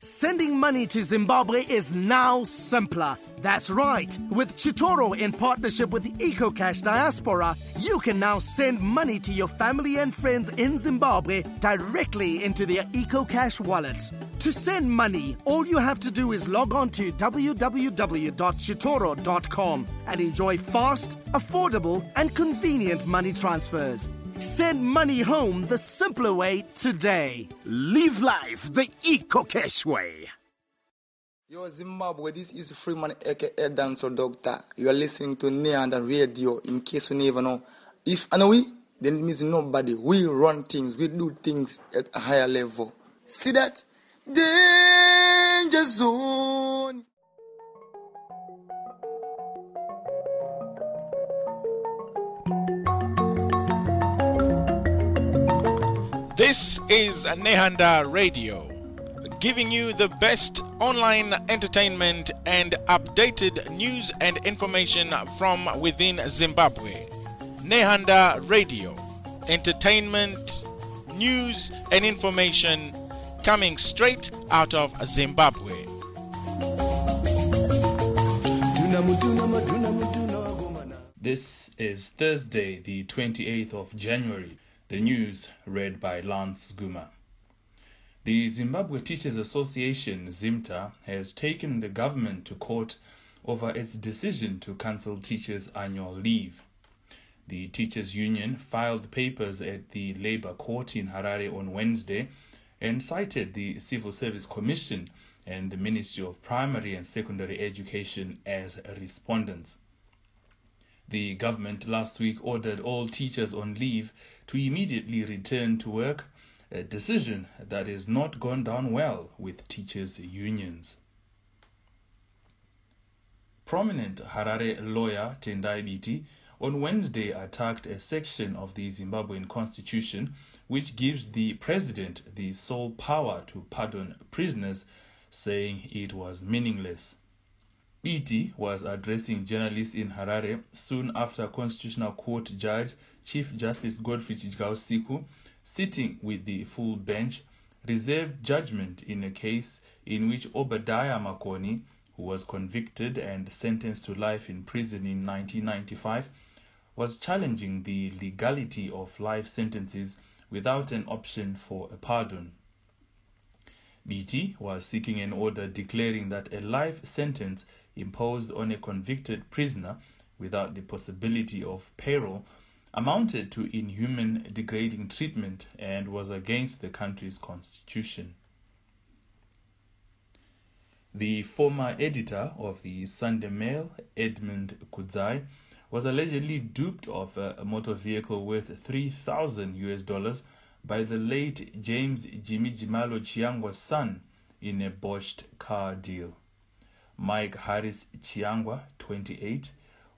Sending money to Zimbabwe is now simpler. That's right. With Chitoro in partnership with EcoCash Diaspora, you can now send money to your family and friends in Zimbabwe directly into their EcoCash wallet. To send money, all you have to do is log on to www.chitoro.com and enjoy fast, affordable, and convenient money transfers. Send money home the simpler way today. Live life the EcoCash way. Yo, Zimbabwe, this is Freeman aka Dancer Doctor. You are listening to Nehanda radio. In case you never know, if know we, then it means nobody. We run things, we do things at a higher level. See that? Danger zone. This is Nehanda Radio, giving you the best online entertainment and updated news and information from within Zimbabwe. Nehanda Radio, entertainment, news, and information coming straight out of Zimbabwe. This is Thursday, the 28th of January. The news read by Lance Guma. The Zimbabwe Teachers Association, ZIMTA, has taken the government to court over its decision to cancel teachers' annual leave. The teachers' union filed papers at the Labour Court in Harare on Wednesday and cited the Civil Service Commission and the Ministry of Primary and Secondary Education as respondents. The government last week ordered all teachers on leave to immediately return to work, a decision that has not gone down well with teachers' unions. Prominent Harare lawyer Tendai Biti on Wednesday attacked a section of the Zimbabwean constitution which gives the president the sole power to pardon prisoners, saying it was meaningless. Biti was addressing journalists in Harare soon after Constitutional Court Judge Chief Justice Godfrey Chidyausiku, sitting with the full bench, reserved judgment in a case in which Obadiah Makoni, who was convicted and sentenced to life in prison in 1995, was challenging the legality of life sentences without an option for a pardon. Biti was seeking an order declaring that a life sentence imposed on a convicted prisoner without the possibility of parole amounted to inhuman, degrading treatment and was against the country's constitution. The former editor of the Sunday Mail, Edmund Kudzayi, was allegedly duped of a motor vehicle worth 3,000 US dollars by the late James Jimmy Jimalo Chiangwa's son in a botched car deal. Mike Harris Chiangwa, 28,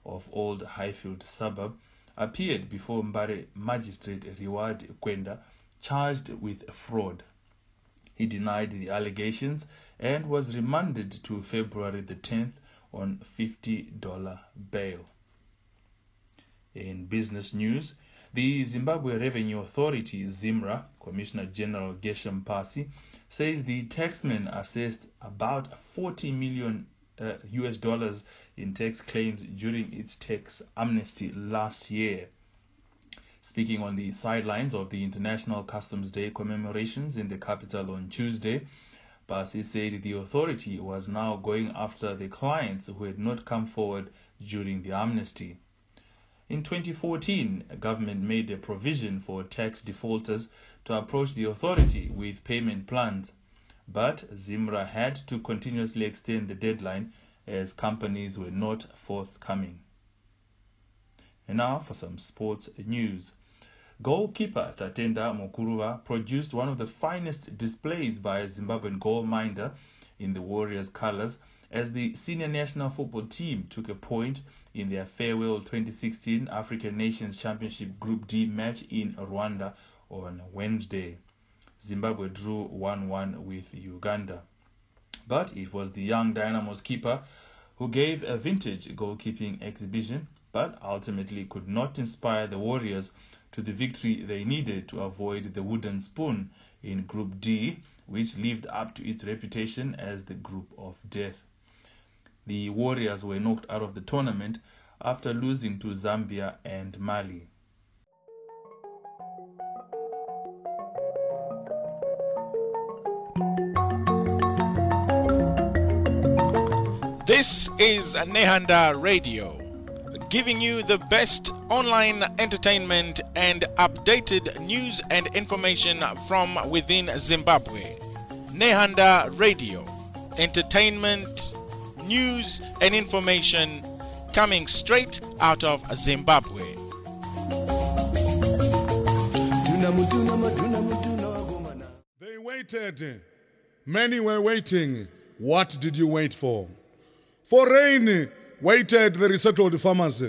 of Old Highfield suburb, appeared before Mbare magistrate Reward Kwenda, charged with fraud. He denied the allegations and was remanded to February the 10th on $50 bail. In business news, the Zimbabwe Revenue Authority, ZIMRA, Commissioner General Gershem Pasi, says the taxman assessed about 40 million uh, US dollars in tax claims during its tax amnesty last year. Speaking on the sidelines of the International Customs Day commemorations in the capital on Tuesday, Pasi said the authority was now going after the clients who had not come forward during the amnesty. In 2014, a government made a provision for tax defaulters to approach the authority with payment plans, but Zimra had to continuously extend the deadline as companies were not forthcoming. And now for some sports news. Goalkeeper Tatenda Mkuruva produced one of the finest displays by a Zimbabwean goal minder in the Warriors' colors as the senior national football team took a point in their farewell 2016 African Nations Championship Group D match in Rwanda on Wednesday. Zimbabwe drew 1 1 with Uganda. But it was the young Dynamo's keeper who gave a vintage goalkeeping exhibition, but ultimately could not inspire the Warriors to the victory they needed to avoid the wooden spoon in Group D, which lived up to its reputation as the group of death. The Warriors were knocked out of the tournament after losing to Zambia and Mali. This is Nehanda Radio, giving you the best online entertainment and updated news and information from within Zimbabwe. Nehanda Radio, entertainment, news, and information coming straight out of Zimbabwe. They waited. Many were waiting. What did you wait for? For rain, waited the resettled farmers.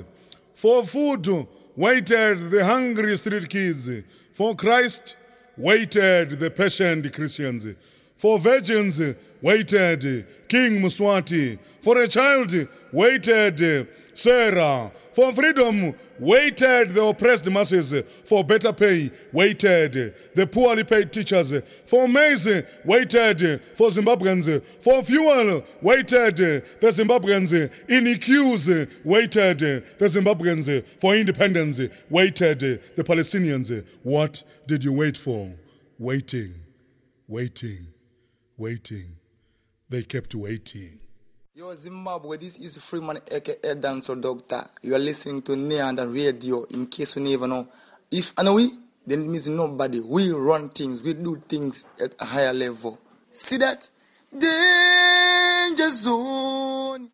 For food, waited the hungry street kids. For Christ, waited the patient Christians. For virgins, waited King Mswati. For a child, waited Sarah. For freedom, waited the oppressed masses. For better pay, waited the poorly paid teachers. For maize, waited for Zimbabweans. For fuel, waited the Zimbabweans. In queues, waited the Zimbabweans. For independence, waited the Palestinians. What did you wait for? Waiting, waiting, waiting. They kept waiting. Yo, Zimbabwe, this is Freeman aka Dancer Doctor. You are listening to Nehanda radio in case you never know. If and we, then it means nobody. We run things, we do things at a higher level. See that? Danger zone.